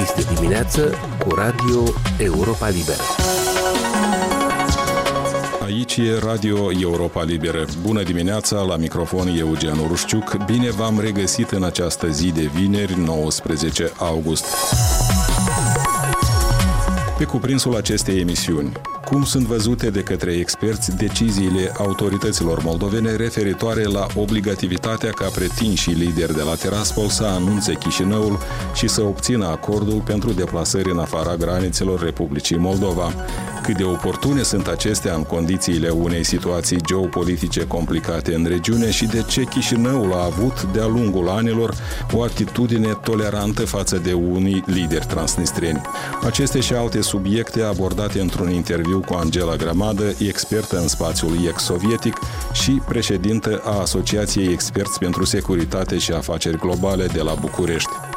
Este dimineață cu Radio Europa Liberă. Aici e Radio Europa Liberă. Bună dimineața, la microfon Eugen Urușciuc. Bine v-am regăsit în această zi de vineri, 19 august. Pe cuprinsul acestei emisiuni, cum sunt văzute de către experți deciziile autorităților moldovene referitoare la obligativitatea ca pretinși lideri de la Tiraspol să anunțe Chișinăul și să obțină acordul pentru deplasări în afara granițelor Republicii Moldova. Cât de oportune sunt acestea în condițiile unei situații geopolitice complicate în regiune și de ce Chișinăul a avut de-a lungul anilor o atitudine tolerantă față de unii lideri transnistreni. Aceste și alte subiecte abordate într-un interviu cu Angela Grămadă, expertă în spațiul ex-sovietic și președintă a Asociației Experți pentru Securitate și Afaceri Globale de la București.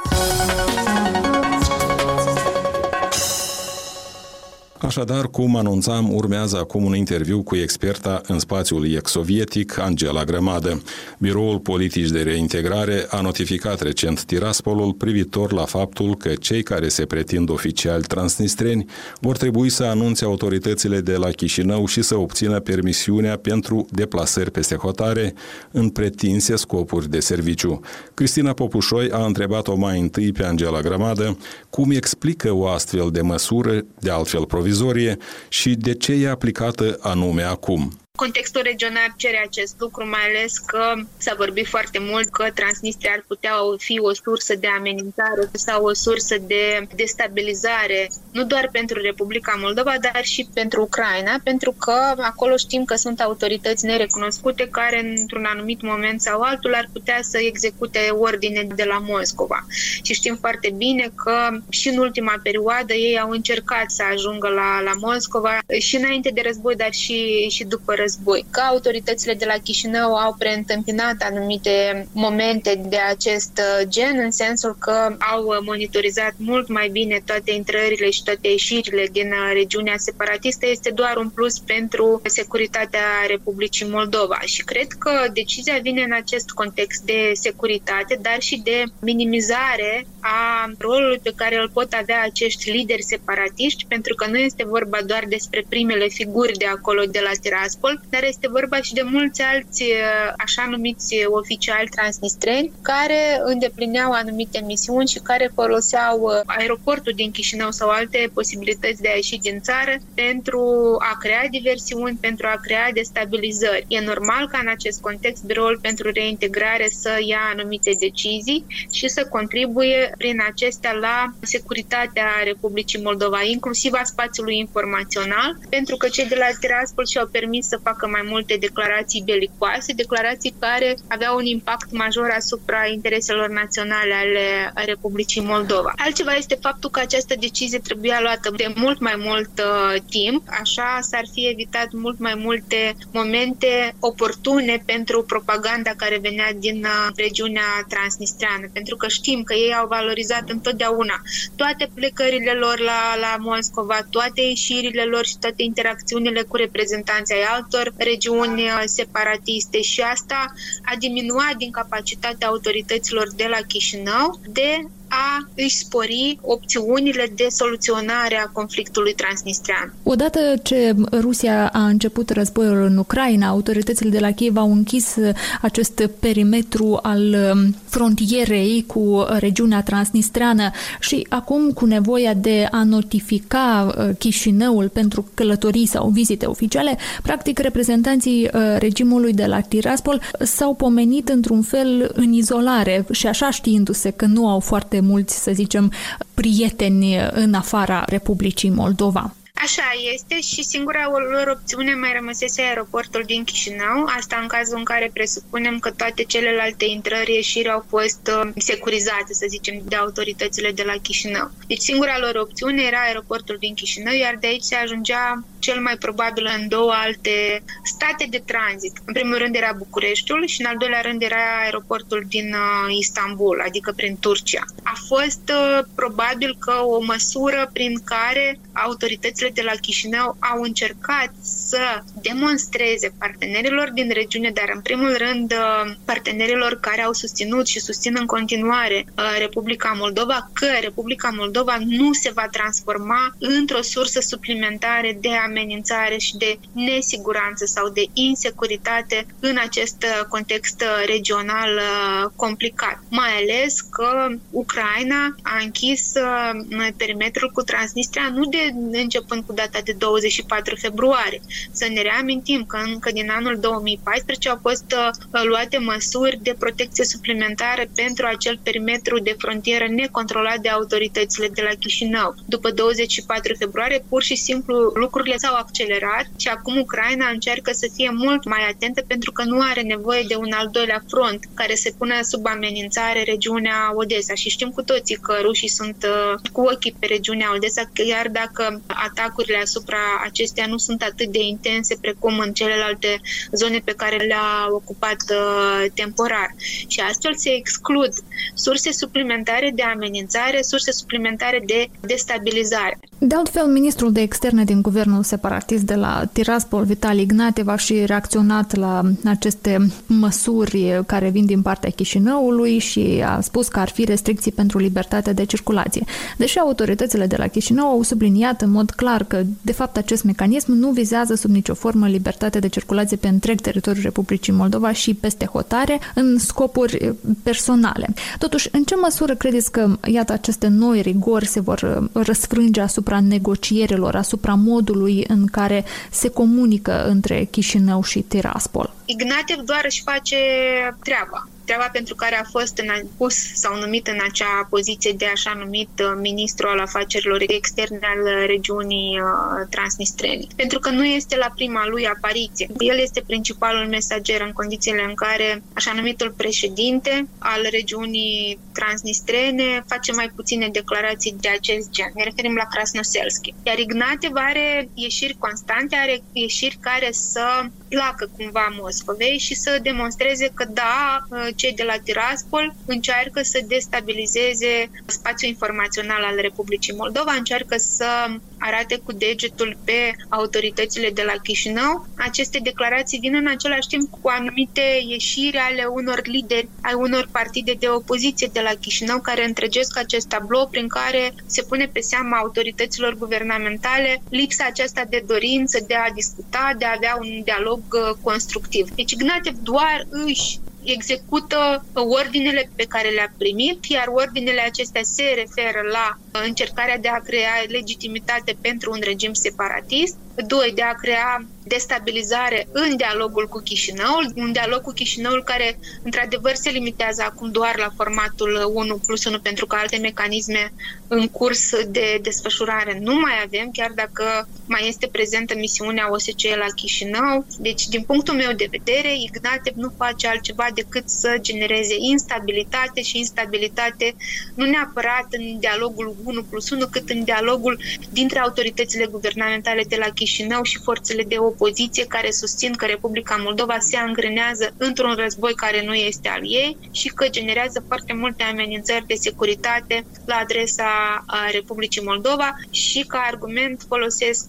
Așadar, cum anunțam, urmează acum un interviu cu experta în spațiul ex-sovietic, Angela Grămadă. Biroul Politici de Reintegrare a notificat recent Tiraspolul privitor la faptul că cei care se pretind oficiali transnistreni vor trebui să anunțe autoritățile de la Chișinău și să obțină permisiunea pentru deplasări peste hotare în pretinse scopuri de serviciu. Cristina Popușoi a întrebat-o mai întâi pe Angela Grămadă cum explică o astfel de măsură, de altfel provizoră, provizorie și de ce e aplicată anume acum. Contextul regional cere acest lucru, mai ales că s-a vorbit foarte mult că Transnistria ar putea fi o sursă de amenințare sau o sursă de destabilizare, nu doar pentru Republica Moldova, dar și pentru Ucraina, pentru că acolo știm că sunt autorități nerecunoscute care într-un anumit moment sau altul ar putea să execute ordine de la Moscova. Și știm foarte bine că și în ultima perioadă ei au încercat să ajungă la, la Moscova și înainte de război, dar și, și după război război. Că autoritățile de la Chișinău au preîntâmpinat anumite momente de acest uh, gen, în sensul că au monitorizat mult mai bine toate intrările și toate ieșirile din uh, regiunea separatistă, este doar un plus pentru securitatea Republicii Moldova. Și cred că decizia vine în acest context de securitate, dar și de minimizare a rolului pe care îl pot avea acești lideri separatiști, pentru că nu este vorba doar despre primele figuri de acolo, de la Tiraspol, Europol, dar este vorba și de mulți alți uh, așa numiți oficiali transnistreni care îndeplineau anumite misiuni și care foloseau uh, aeroportul din Chișinău sau alte posibilități de a ieși din țară pentru a crea diversiuni, pentru a crea destabilizări. E normal ca în acest context Biroul pentru Reintegrare să ia anumite decizii și să contribuie prin acestea la securitatea Republicii Moldova, inclusiv a spațiului informațional, pentru că cei de la Tiraspol și-au permis să facă mai multe declarații belicoase, declarații care aveau un impact major asupra intereselor naționale ale Republicii Moldova. Altceva este faptul că această decizie trebuia luată de mult mai mult uh, timp, așa s-ar fi evitat mult mai multe momente oportune pentru propaganda care venea din uh, regiunea transnistreană, pentru că știm că ei au valorizat întotdeauna toate plecările lor la, la Moscova, toate ieșirile lor și toate interacțiunile cu reprezentanții ai altor altor regiuni uh, separatiste și asta a diminuat din capacitatea autorităților de la Chișinău de a își spori opțiunile de soluționare a conflictului transnistrean. Odată ce Rusia a început războiul în Ucraina, autoritățile de la Kiev au închis acest perimetru al um, frontierei cu regiunea transnistreană și acum cu nevoia de a notifica uh, Chișinăul pentru călătorii sau vizite oficiale, practic reprezentanții uh, regimului de la Tiraspol s-au pomenit într-un fel în izolare și așa știindu-se că nu au foarte mulți, să zicem, prieteni în afara Republicii Moldova. Așa este și singura lor opțiune mai rămăsese aeroportul din Chișinău, asta în cazul în care presupunem că toate celelalte intrări ieșiri au fost uh, securizate, să zicem, de autoritățile de la Chișinău. Deci singura lor opțiune era aeroportul din Chișinău, iar de aici se ajungea cel mai probabil în două alte state de tranzit. În primul rând era Bucureștiul și în al doilea rând era aeroportul din uh, Istanbul, adică prin Turcia. A fost uh, probabil că o măsură prin care autoritățile de la Chișinău au încercat să demonstreze partenerilor din regiune, dar în primul rând uh, partenerilor care au susținut și susțin în continuare uh, Republica Moldova, că Republica Moldova nu se va transforma într-o sursă suplimentară de amenințare și de nesiguranță sau de insecuritate în acest uh, context regional complicat. Mai ales că Ucraina a închis perimetrul cu Transnistria nu de începând cu data de 24 februarie. Să ne reamintim că încă din anul 2014 au fost uh, luate măsuri de protecție suplimentară pentru acel perimetru de frontieră necontrolat de autoritățile de la Chișinău. După 24 februarie, pur și simplu, lucrurile s-au accelerat și acum Ucraina încearcă să fie mult mai atentă pentru că nu are nevoie de un al doilea front care să pună sub amenințare regiunea Odessa. Și știm cu toții că rușii sunt uh, cu ochii pe regiunea Odessa, chiar dacă atacurile asupra acestea nu sunt atât de intense precum în celelalte zone pe care le-a ocupat uh, temporar. Și astfel se exclud surse suplimentare de amenințare, surse suplimentare de destabilizare. De altfel, ministrul de externe din guvernul separatist de la Tiraspol, Vitali Ignatev, a și reacționat la aceste măsuri care vin din partea Chișinăului și a spus că ar fi restricții pentru libertatea de circulație. Deși autoritățile de la Chișinău au subliniat în mod clar că, de fapt, acest mecanism nu vizează sub nicio formă libertatea de circulație pe întreg teritoriul Republicii Moldova și peste hotare în scopuri personale. Totuși, în ce măsură credeți că, iată, aceste noi rigori se vor răsfrânge asupra negocierilor, asupra modului în care se comunică între Chișinău și Tiraspol? Ignatev doar își face treaba treaba pentru care a fost în, pus sau numit în acea poziție de așa numit uh, ministru al afacerilor externe al regiunii uh, transnistrene. Pentru că nu este la prima lui apariție. El este principalul mesager în condițiile în care așa numitul președinte al regiunii transnistrene face mai puține declarații de acest gen. Ne referim la Krasnoselski. Iar Ignatev are ieșiri constante, are ieșiri care să placă cumva Moscovei și să demonstreze că da, uh, cei de la Tiraspol încearcă să destabilizeze spațiul informațional al Republicii Moldova, încearcă să arate cu degetul pe autoritățile de la Chișinău. Aceste declarații vin în același timp cu anumite ieșiri ale unor lideri ai unor partide de opoziție de la Chișinău care întregesc acest tablou prin care se pune pe seama autorităților guvernamentale lipsa aceasta de dorință de a discuta, de a avea un dialog uh, constructiv. Deci Ignatev doar își execută ordinele pe care le-a primit, iar ordinele acestea se referă la încercarea de a crea legitimitate pentru un regim separatist, doi, de a crea destabilizare în dialogul cu Chișinăul, un dialog cu Chișinăul care într-adevăr se limitează acum doar la formatul 1 plus 1 pentru că alte mecanisme în curs de desfășurare nu mai avem, chiar dacă mai este prezentă misiunea OSCE la Chișinău. Deci, din punctul meu de vedere, Ignatev nu face altceva decât să genereze instabilitate și instabilitate nu neapărat în dialogul 1 plus 1, cât în dialogul dintre autoritățile guvernamentale de la Chișinău și forțele de opoziție care susțin că Republica Moldova se angrenează într-un război care nu este al ei și că generează foarte multe amenințări de securitate la adresa Republicii Moldova și ca argument folosesc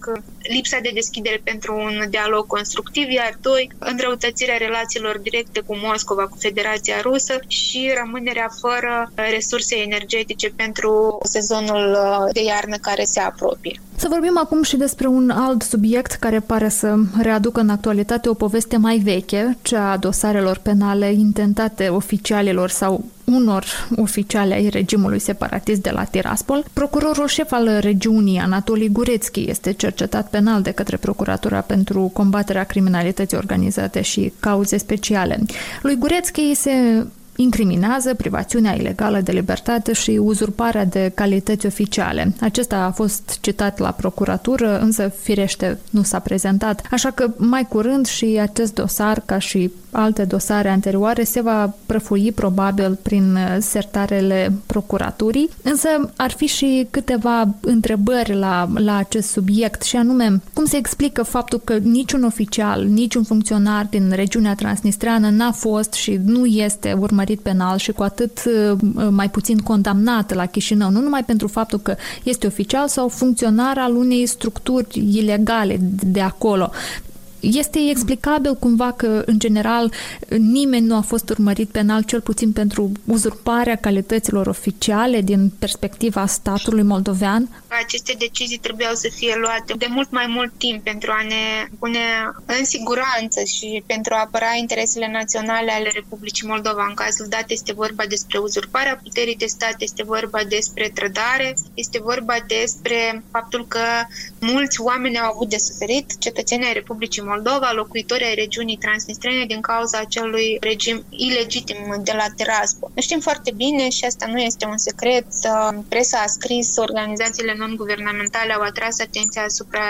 lipsa de deschidere pentru un dialog constructiv, iar doi, înrăutățirea relațiilor directe cu Moscova, cu Federația Rusă și rămânerea fără resurse energetice pentru sezonul de iarnă care se apropie. Să vorbim acum și despre un alt subiect care pare să readucă în actualitate o poveste mai veche, cea a dosarelor penale intentate oficialilor sau unor oficiali ai regimului separatist de la Tiraspol. Procurorul șef al regiunii, Anatolii Gurețchi, este cercetat penal de către Procuratura pentru combaterea criminalității organizate și cauze speciale. Lui Gurețchi se incriminează privațiunea ilegală de libertate și uzurparea de calități oficiale. Acesta a fost citat la procuratură, însă firește nu s-a prezentat, așa că mai curând și acest dosar, ca și alte dosare anterioare se va prăfui probabil prin sertarele procuraturii, însă ar fi și câteva întrebări la, la acest subiect și anume, cum se explică faptul că niciun oficial, niciun funcționar din regiunea transnistreană n-a fost și nu este urmărit penal și cu atât uh, mai puțin condamnat la Chișinău, nu numai pentru faptul că este oficial sau funcționar al unei structuri ilegale de acolo, este explicabil cumva că, în general, nimeni nu a fost urmărit penal, cel puțin pentru uzurparea calităților oficiale din perspectiva statului moldovean? Aceste decizii trebuiau să fie luate de mult mai mult timp pentru a ne pune în siguranță și pentru a apăra interesele naționale ale Republicii Moldova. În cazul dat este vorba despre uzurparea puterii de stat, este vorba despre trădare, este vorba despre faptul că mulți oameni au avut de suferit, cetățenii ai Republicii Moldova Moldova, locuitori ai regiunii transnistrene din cauza acelui regim ilegitim de la Tiraspol. Știm foarte bine și asta nu este un secret. Uh, presa a scris, organizațiile non-guvernamentale au atras atenția asupra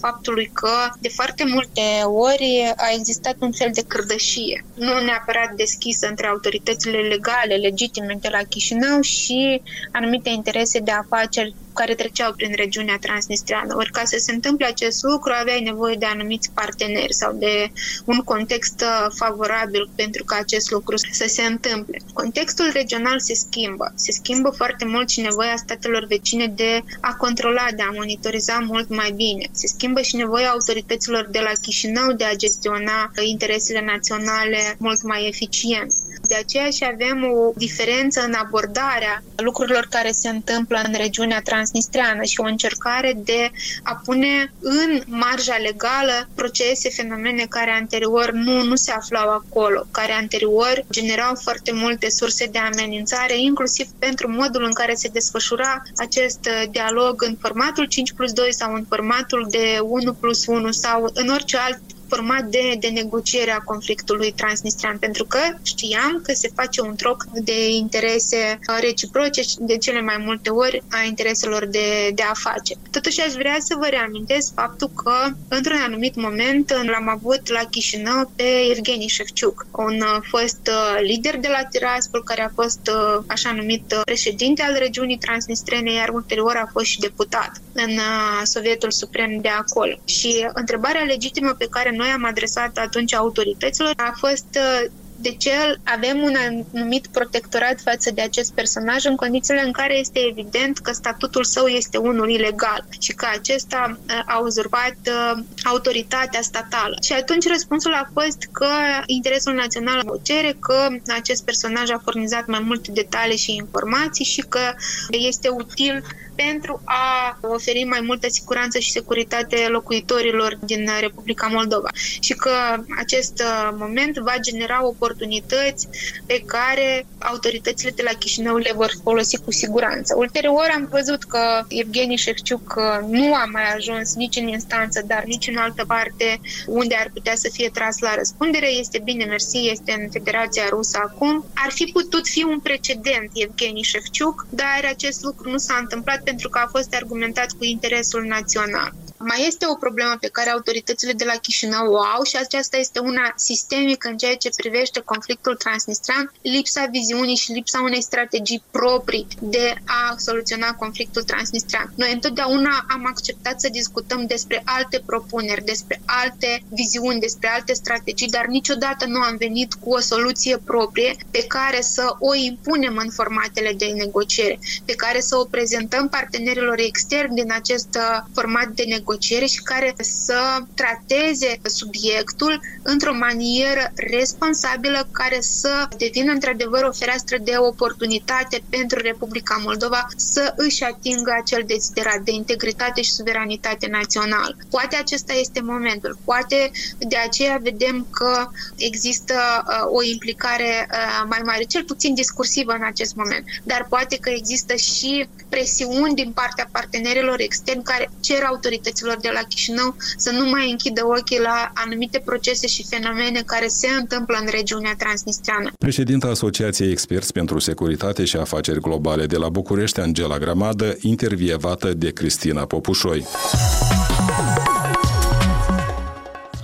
faptului că de foarte multe ori a existat un fel de cârdășie, nu neapărat deschisă între autoritățile legale, legitime de la Chișinău și anumite interese de afaceri care treceau prin regiunea transnistreană. Ori ca să se întâmple acest lucru, aveai nevoie de anumiți parteneri sau de un context uh, favorabil pentru ca acest lucru să se întâmple. Contextul regional se schimbă. Se schimbă foarte mult și nevoia statelor vecine de a controla, de a monitoriza mult mai bine. Se schimbă și nevoia autorităților de la Chișinău de a gestiona interesele naționale mult mai eficient. De aceea și avem o diferență în abordarea lucrurilor care se întâmplă în regiunea transnistreană și o încercare de a pune în marja legală procese, fenomene care anterior nu, nu se aflau acolo, care anterior generau foarte multe surse de amenințare, inclusiv pentru modul în care se desfășura acest uh, dialog în formatul 5 plus 2 sau în formatul de 1 plus 1 sau în orice alt format de, de negociere a conflictului transnistrian, pentru că știam că se face un troc de interese reciproce de cele mai multe ori a intereselor de, de afaceri. Totuși aș vrea să vă reamintesc faptul că într-un anumit moment l-am avut la Chișinău pe Evgeni Șefciuc, un uh, fost uh, lider de la Tiraspol, care a fost uh, așa numit președinte al regiunii transnistrene, iar ulterior a fost și deputat în Sovietul Suprem de acolo. Și întrebarea legitimă pe care noi am adresat atunci autorităților a fost uh, de ce avem un anumit protectorat față de acest personaj în condițiile în care este evident că statutul său este unul ilegal și că acesta uh, a uzurpat uh, autoritatea statală. Și atunci răspunsul a fost că interesul național o cere, că acest personaj a furnizat mai multe detalii și informații și că este util pentru a oferi mai multă siguranță și securitate locuitorilor din Republica Moldova și că acest uh, moment va genera oportunități pe care autoritățile de la Chișinău le vor folosi cu siguranță. Ulterior am văzut că Evgeni Șefciuc uh, nu a mai ajuns nici în instanță, dar nici în altă parte unde ar putea să fie tras la răspundere. Este bine, mersi, este în Federația Rusă acum. Ar fi putut fi un precedent Evgeni Șefciuc, dar acest lucru nu s-a întâmplat pentru că a fost argumentat cu interesul național. Mai este o problemă pe care autoritățile de la Chișinău o au și aceasta este una sistemică în ceea ce privește conflictul transnistran, lipsa viziunii și lipsa unei strategii proprii de a soluționa conflictul transnistran. Noi întotdeauna am acceptat să discutăm despre alte propuneri, despre alte viziuni, despre alte strategii, dar niciodată nu am venit cu o soluție proprie pe care să o impunem în formatele de negociere, pe care să o prezentăm partenerilor externi din acest uh, format de negociere negociere și care să trateze subiectul într-o manieră responsabilă care să devină într-adevăr o fereastră de oportunitate pentru Republica Moldova să își atingă acel desiderat de integritate și suveranitate națională. Poate acesta este momentul, poate de aceea vedem că există uh, o implicare uh, mai mare, cel puțin discursivă în acest moment, dar poate că există și presiuni din partea partenerilor externi care cer autorităților autorităților de la Chișinău să nu mai închidă ochii la anumite procese și fenomene care se întâmplă în regiunea transnistreană. Președinta Asociației Experți pentru Securitate și Afaceri Globale de la București, Angela Gramadă, intervievată de Cristina Popușoi.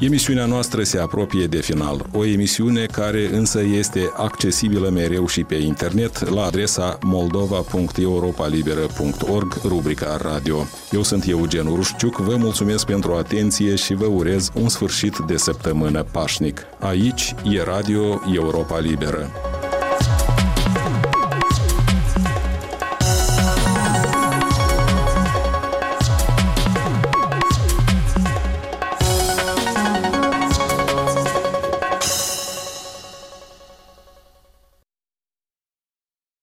Emisiunea noastră se apropie de final, o emisiune care însă este accesibilă mereu și pe internet la adresa moldova.europalibera.org, rubrica radio. Eu sunt Eugen Urușciuc, vă mulțumesc pentru atenție și vă urez un sfârșit de săptămână pașnic. Aici e Radio Europa Liberă.